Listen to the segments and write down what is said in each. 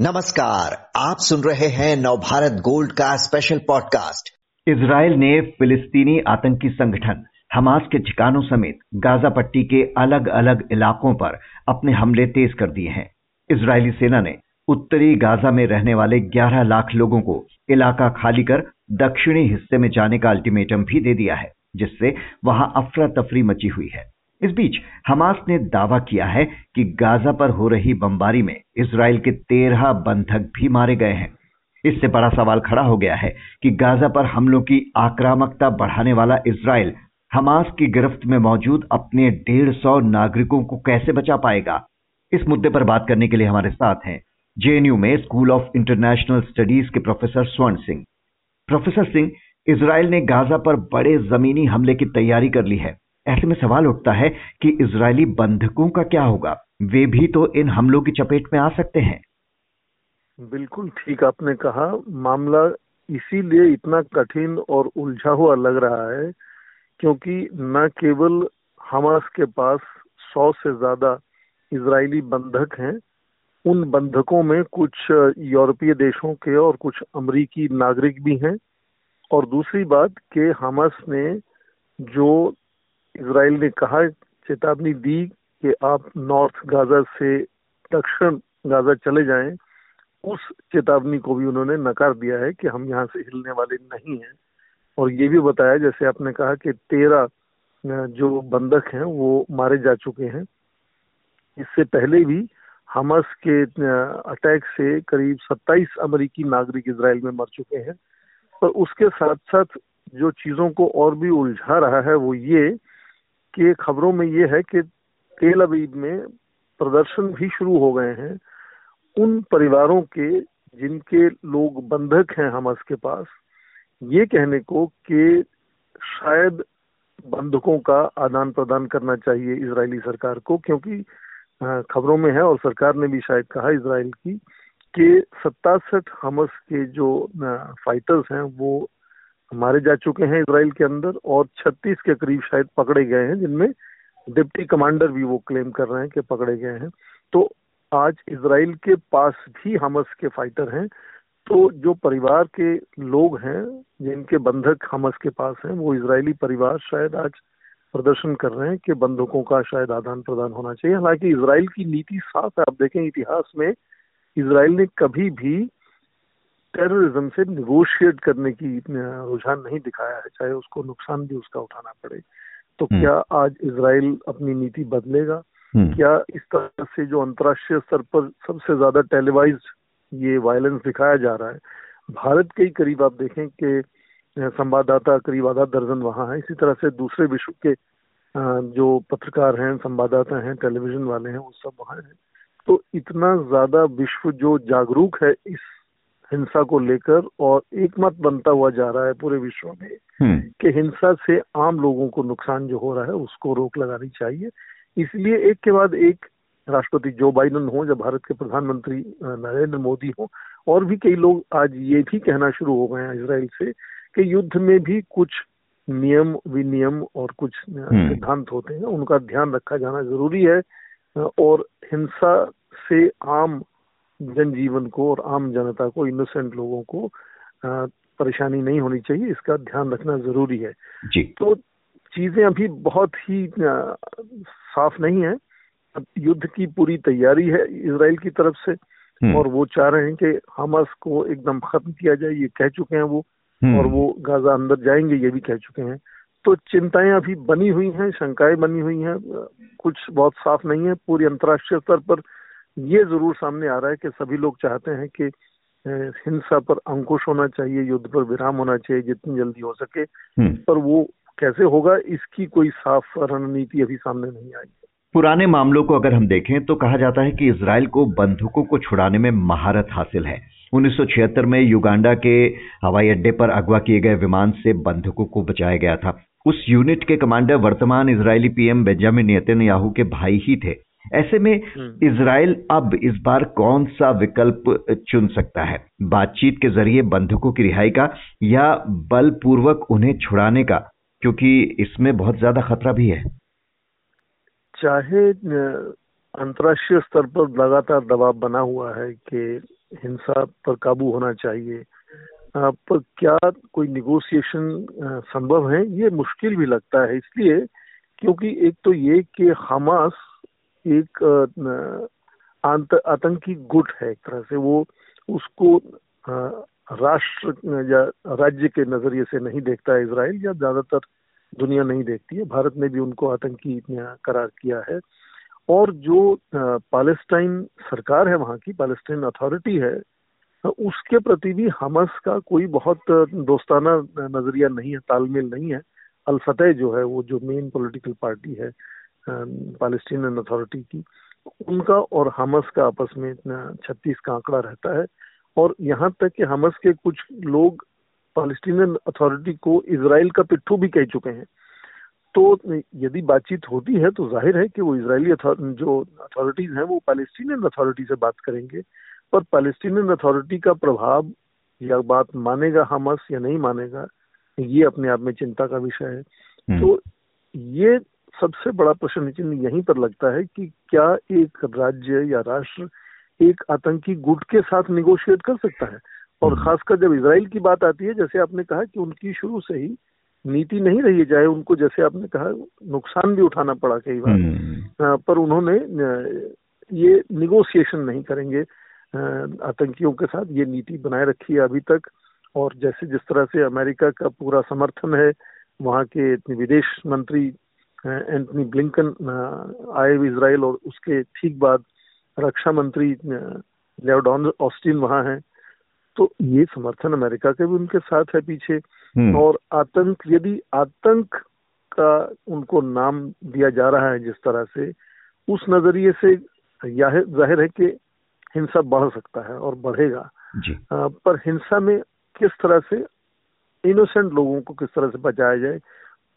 नमस्कार, आप सुन रहे हैं नवभारत गोल्ड का स्पेशल पॉडकास्ट इसराइल ने फिलिस्तीनी आतंकी संगठन हमास के ठिकानों समेत गाजा पट्टी के अलग अलग इलाकों पर अपने हमले तेज कर दिए हैं। इजरायली सेना ने उत्तरी गाजा में रहने वाले 11 लाख लोगों को इलाका खाली कर दक्षिणी हिस्से में जाने का अल्टीमेटम भी दे दिया है, जिससे वहाँ अफरा तफरी मची हुई है। इस बीच हमास ने दावा किया है कि गाजा पर हो रही बमबारी में इसराइल के तेरह बंधक भी मारे गए हैं। इससे बड़ा सवाल खड़ा हो गया है कि गाजा पर हमलों की आक्रामकता बढ़ाने वाला इसराइल हमास की गिरफ्त में मौजूद अपने डेढ़ सौ नागरिकों को कैसे बचा पाएगा? इस मुद्दे पर बात करने के लिए हमारे साथ हैं जेएनयू में स्कूल ऑफ़ इंटरनेशनल स्टडीज़ के professor Swarn Singh. Professor Singh, Israel ने गाजा पर बड़े जमीनी हमले की तैयारी कर ली है। ऐसे में सवाल उठता है कि इजरायली बंधकों का क्या होगा? वे भी तो इन हमलों की चपेट में आ सकते हैं। बिल्कुल ठीक आपने कहा। मामला इसीलिए इतना कठिन और उलझा हुआ लग रहा है क्योंकि न केवल हमास के पास सौ से ज़्यादा इजरायली बंधक हैं, उन बंधकों में कुछ यूरोपीय देशों के और कुछ अमरीकी नागरिक भी हैं। और दूसरी बात कि हमास ने जो इसराइल ने कहा, चेतावनी दी कि आप नॉर्थ गाजा से दक्षिण गाजा चले जाएँ। उस चेतावनी को भी उन्होंने नकार दिया है कि हम यहाँ से हिलने वाले नहीं हैं। और ये भी बताया, जैसे आपने कहा कि तेरह जो बंधक हैं, वो मारे जा चुके हैं। इससे पहले भी हमस के अटैक से करीब 27 अमेरिकी नागरिक इसराइल में मर चुके हैं। पर उसके साथ साथ जो चीज़ों को और भी उलझा रहा है, वो ये कि खबरों में ये है कि तेल अबीब में प्रदर्शन भी शुरू हो गए हैं। उन परिवारों के जिनके लोग बंधक हैं हमस के पास, ये कहने को कि शायद बंधकों का आदान प्रदान करना चाहिए इजरायली सरकार को, क्योंकि खबरों में है और सरकार ने भी शायद कहा इसराइल की कि सत्तासठ हमस के जो फाइटर्स हैं, वो मारे जा चुके हैं इसराइल के अंदर और 36 के करीब शायद पकड़े गए हैं, जिनमें डिप्टी कमांडर भी वो क्लेम कर रहे हैं कि पकड़े गए हैं। तो आज इसराइल के पास भी हमस के फाइटर हैं तो जो परिवार के लोग हैं, जिनके बंधक हमस के पास हैं, वो इसराइली परिवार शायद आज प्रदर्शन कर रहे हैं कि बंधकों का शायद आदान प्रदान होना चाहिए। हालाँकि इसराइल की नीति साफ़ है, आप देखें इतिहास में इसराइल ने कभी भी टेररिज्म से निगोशिएट करने की रुझान नहीं दिखाया है। चाहे उसको नुकसान भी उसका उठाना पड़े। तो हम्म। क्या आज इसराइल अपनी नीति बदलेगा? हम्म। क्या इस तरह से जो अंतर्राष्ट्रीय स्तर पर सबसे ज़्यादा टेलीवाइज ये वायलेंस दिखाया जा रहा है भारत के ही करीब आप देखें कि संवाददाता करीब आधा दर्जन वहाँ है। इसी तरह से दूसरे विश्व के जो पत्रकार हैं संवाददाता हैं टेलीविज़न वाले हैं वो सब वहाँ हैं। तो इतना ज़्यादा विश्व जो जागरूक है इस हिंसा को लेकर और एक मत बनता हुआ जा रहा है पूरे विश्व में हम्म। कि हिंसा से आम लोगों को नुकसान जो हो रहा है उसको रोक लगानी चाहिए इसलिए एक के बाद एक राष्ट्रपति जो बाइडन हो या भारत के प्रधानमंत्री नरेंद्र मोदी हो और भी कई लोग आज ये भी कहना शुरू हो गए हैं इसराइल से कि युद्ध में भी कुछ नियम विनियम और कुछ हम्म। सिद्धांत होते हैं उनका ध्यान रखा जाना ज़रूरी है और हिंसा से आम जनजीवन को और आम जनता को इनोसेंट लोगों को परेशानी नहीं होनी चाहिए। इसका ध्यान रखना ज़रूरी है। जी। तो चीज़ें अभी बहुत ही साफ़ नहीं है। युद्ध की पूरी तैयारी है इसराइल की तरफ़ से। हम्म। और वो चाह रहे हैं कि हमास को एकदम खत्म किया जाए ये कह चुके हैं वो। हम्म। और वो गाजा अंदर जाएँगे ये भी कह चुके हैं। तो चिंताएँ अभी बनी हुई हैं शंकाएँ बनी हुई हैं। कुछ बहुत साफ़ नहीं है। पूरी अंतर्राष्ट्रीय स्तर पर ये ज़रूर सामने आ रहा है कि सभी लोग चाहते हैं कि हिंसा पर अंकुश होना चाहिए युद्ध पर विराम होना चाहिए जितनी जल्दी हो सके। हम्म। पर वो कैसे होगा इसकी कोई साफ़ रणनीति अभी सामने नहीं आई। पुराने मामलों को अगर हम देखें तो कहा जाता है कि इसराइल को बंदूकों को छुड़ाने में महारत हासिल है। 1976 में युगांडा के हवाई अड्डे पर अगवा किए गए विमान से बंदूकों को बचाया गया था। उस यूनिट के कमांडर वर्तमान इजरायली पीएम बेंजामिन नेतन्याहू के भाई ही थे। ऐसे में हम्म। इसराइल अब इस बार कौन सा विकल्प चुन सकता है? बातचीत के ज़रिए बंधकों की रिहाई का या बलपूर्वक उन्हें छुड़ाने का? क्योंकि इसमें बहुत ज़्यादा खतरा भी है। चाहे अंतर्राष्ट्रीय स्तर पर लगातार दबाव बना हुआ है कि हिंसा पर काबू होना चाहिए पर क्या कोई निगोशिएशन संभव है? ये मुश्किल भी लगता है इसलिए क्योंकि एक तो ये कि हमास एक आतंकी गुट है एक तरह से, वो उसको राष्ट्र, या राज्य के नज़रिए से नहीं देखता इसराइल या ज़्यादातर दुनिया नहीं देखती है। भारत ने भी उनको आतंकी करार किया है। और जो पालेस्टाइन सरकार है वहाँ की, पालेस्टाइन अथॉरिटी है उसके प्रति भी हमस का कोई बहुत दोस्ताना नज़रिया नहीं है, तालमेल नहीं है। अलफतह जो है, वो जो मेन पॉलिटिकल पार्टी है पालेस्टीनियन अथॉरिटी की उनका और हमस का आपस में इतना छत्तीस का आंकड़ा रहता है। और यहाँ तक कि हमस के कुछ लोग पालेस्टीनियन अथॉरिटी को इसराइल का पिट्ठू भी कह चुके हैं। तो यदि बातचीत होती है तो ज़ाहिर है कि वो इसराइली जो अथॉरिटीज हैं वो पैलेस्टीनियन अथॉरिटी से बात करेंगे। पर पैलेस्टीनियन अथॉरिटी का प्रभाव या बात मानेगा हमस या नहीं मानेगा ये अपने आप में चिंता का विषय है। हम्म। तो ये सबसे बड़ा प्रश्न चिन्ह यहीं पर लगता है कि क्या एक राज्य या राष्ट्र एक आतंकी गुट के साथ निगोशिएट कर सकता है और हम्म। खासकर जब इसराइल की बात आती है जैसे आपने कहा कि उनकी शुरू से ही नीति नहीं रही है चाहे उनको जैसे आपने कहा नुकसान भी उठाना पड़ा कई बार हम्म। पर उन्होंने ये निगोशिएशन नहीं करेंगे आतंकियों के साथ ये नीति बनाए रखी है अभी तक और जैसे जिस तरह से अमेरिका का पूरा समर्थन है वहाँ के विदेश मंत्री एंटनी ब्लिंकन आए इसराइल और उसके ठीक बाद रक्षा मंत्री लेवडॉन ऑस्टिन वहाँ हैं तो ये समर्थन अमेरिका के भी उनके साथ है पीछे हम्म। और आतंक यदि आतंक का उनको नाम दिया जा रहा है जिस तरह से उस नज़रिए से ज़ाहिर है कि हिंसा बढ़ सकता है और बढ़ेगा जी। आ, पर हिंसा में किस तरह से इनोसेंट लोगों को किस तरह से बचाया जाए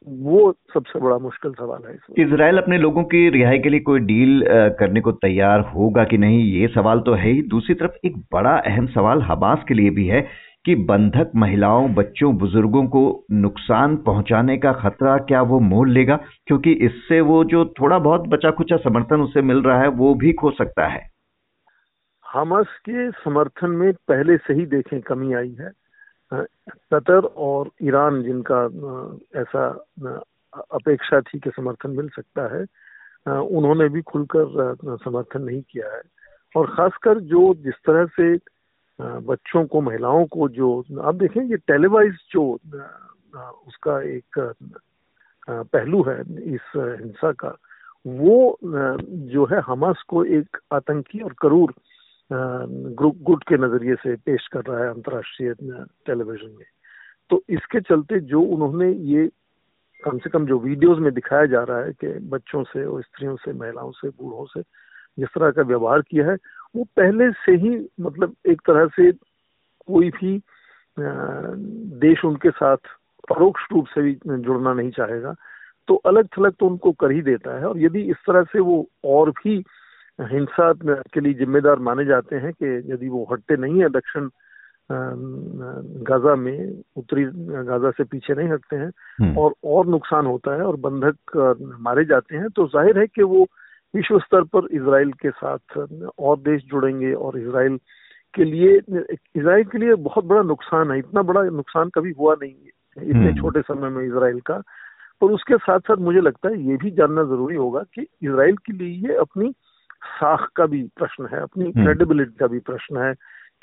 वो सबसे बड़ा मुश्किल सवाल है इसराइल अपने लोगों की रिहाई के लिए कोई डील करने को तैयार होगा कि नहीं ये सवाल तो है ही। दूसरी तरफ़ एक बड़ा अहम सवाल हबास के लिए भी है कि बंधक महिलाओं बच्चों बुज़ुर्गों को नुकसान पहुँचाने का खतरा क्या वो मोल लेगा? क्योंकि इससे वो जो थोड़ा बहुत बचा खुचा समर्थन उसे मिल रहा है वो भी खो सकता है। हमास के समर्थन में पहले से ही देखें कमी आई है। कतर और ईरान जिनका ऐसा अपेक्षा थी कि समर्थन मिल सकता है उन्होंने भी खुलकर समर्थन नहीं किया है। और खासकर जो जिस तरह से बच्चों को, महिलाओं को जो, आप देखें ये टेलीवाइज जो उसका एक पहलू है इस हिंसा का, वो जो है हमास को एक आतंकी और करूर गुट के नज़रिए से पेश कर रहा है अंतर्राष्ट्रीय टेलीविज़न में। तो इसके चलते जो उन्होंने ये कम से कम जो वीडियोस में दिखाया जा रहा है कि बच्चों से और स्त्रियों से, महिलाओं से, बूढ़ों से जिस तरह का व्यवहार किया है, वो पहले से ही मतलब एक तरह से कोई भी देश उनके साथ परोक्ष रूप से भी जुड़ना नहीं चाहेगा। तो अलग थलग तो उनको कर ही देता है और यदि इस तरह से वो और भी हिंसा के लिए जिम्मेदार माने जाते हैं कि यदि वो हटते नहीं है दक्षिण गाजा में उत्तरी गाजा से पीछे नहीं हटते हैं हम्म। और और नुकसान होता है और बंधक मारे जाते हैं तो ज़ाहिर है कि वो विश्व स्तर पर इसराइल के साथ और देश जुड़ेंगे और इसराइल के लिए इसराइल के लिए बहुत बड़ा नुकसान है इतना बड़ा नुकसान कभी हुआ नहीं है इतने हम्म। छोटे समय में इसराइल का पर उसके साथ साथ मुझे लगता है ये भी जानना ज़रूरी होगा कि इसराइल के लिए ये अपनी साख का भी प्रश्न है अपनी क्रेडिबिलिटी हम्म। का भी प्रश्न है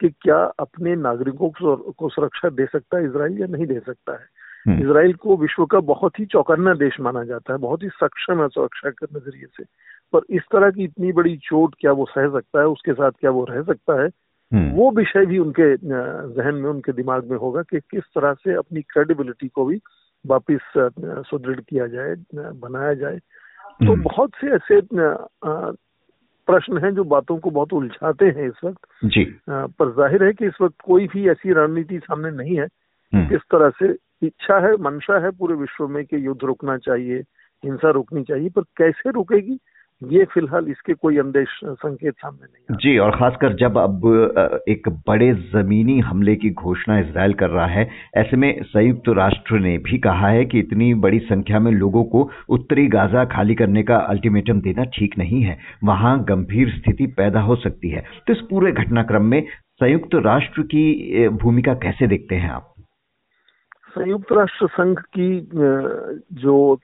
कि क्या अपने नागरिकों को सुरक्षा दे सकता है इसराइल या नहीं दे सकता है हम्म। इसराइल को विश्व का बहुत ही चौकन्ना देश माना जाता है बहुत ही सक्षम है सुरक्षा के नज़रिए से पर इस तरह की इतनी बड़ी चोट क्या वो सह सकता है उसके साथ क्या वो रह सकता है हम्म। वो विषय भी उनके जहन में उनके दिमाग में होगा कि किस तरह से अपनी क्रेडिबिलिटी को भी वापिस सुदृढ़ किया जाए बनाया जाए तो बहुत से ऐसे प्रश्न हैं जो बातों को बहुत उलझाते हैं इस वक्त। जी। पर ज़ाहिर है कि इस वक्त कोई भी ऐसी रणनीति सामने नहीं है। हम्म। किस तरह से इच्छा है मंशा है पूरे विश्व में कि युद्ध रुकना चाहिए हिंसा रुकनी चाहिए पर कैसे रुकेगी? ये फ़िलहाल इसके कोई अंदेश संकेत सामने नहीं जी और खासकर जब अब एक बड़े जमीनी हमले की घोषणा इसराइल कर रहा है ऐसे में संयुक्त राष्ट्र ने भी कहा है कि इतनी बड़ी संख्या में लोगों को उत्तरी गाजा खाली करने का अल्टीमेटम देना ठीक नहीं है वहाँ गंभीर स्थिति पैदा हो सकती है। तो इस पूरे घटनाक्रम में संयुक्त राष्ट्र की भूमिका कैसे देखते हैं आप? संयुक्त राष्ट्र संघ की जो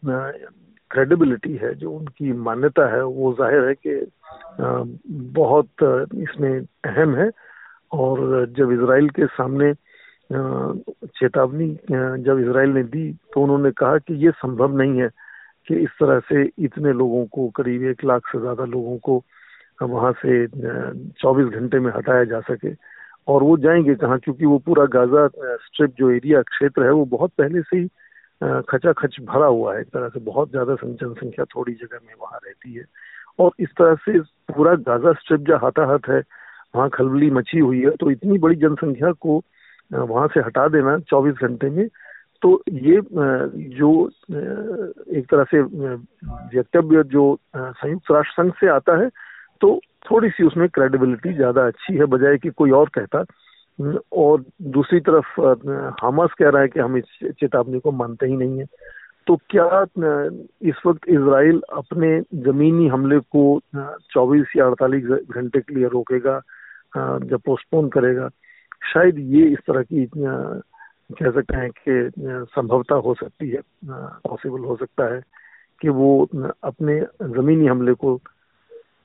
क्रेडिबिलिटी है, जो उनकी मान्यता है, वो ज़ाहिर है कि बहुत, इसमें अहम है। और जब इसराइल के सामने चेतावनी जब इसराइल ने दी तो उन्होंने कहा कि ये संभव नहीं है कि इस तरह से इतने लोगों को, करीब एक लाख से ज़्यादा लोगों को, वहाँ से 24 घंटे में हटाया जा सके। और वो जाएँगे कहाँ? क्योंकि वो पूरा गाजा स्ट्रिप जो एरिया, क्षेत्र है, वो बहुत पहले से ही खचा खच भरा हुआ है एक तरह से बहुत ज़्यादा जनसंख्या थोड़ी जगह में वहाँ रहती है। और इस तरह से पूरा गाजा स्ट्रिप जो हाथाहाथ है, वहाँ खलबली मची हुई है तो इतनी बड़ी जनसंख्या को वहाँ से हटा देना 24 घंटे में तो ये जो एक तरह से वक्तव्य जो संयुक्त राष्ट्र संघ से आता है तो थोड़ी सी उसमें क्रेडिबिलिटी ज़्यादा अच्छी है, बजाय कि कोई और कहता। और दूसरी तरफ़ हमास कह रहा है कि हम इस चेतावनी को मानते ही नहीं है। तो क्या इस वक्त इसराइल अपने जमीनी हमले को 24 या 48 घंटे के लिए रोकेगा जब पोस्टपोन करेगा? शायद ये इस तरह की कह सकते हैं कि संभवता हो सकती है पॉसिबल हो सकता है कि वो अपने जमीनी हमले को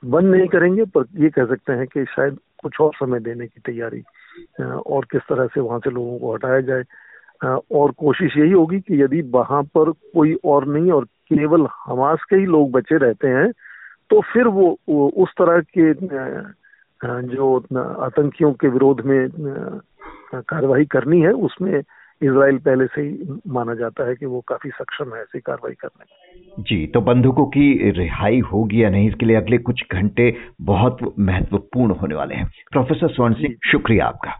बंद नहीं करेंगे, पर ये कह सकते हैं कि शायद कुछ और समय देने की तैयारी और किस तरह से वहाँ से लोगों को हटाया जाए। और कोशिश यही होगी कि यदि वहाँ पर कोई और नहीं और केवल हमास के ही लोग बचे रहते हैं तो फिर वो, वो उस तरह के जो आतंकियों के विरोध में कार्रवाई करनी है उसमें इसराइल पहले से ही माना जाता है कि वो काफ़ी सक्षम है ऐसी कार्रवाई करने में। जी तो बंदूकों की रिहाई होगी या नहीं इसके लिए अगले कुछ घंटे बहुत महत्वपूर्ण होने वाले हैं। प्रोफेसर स्वर्ण सिंह शुक्रिया आपका।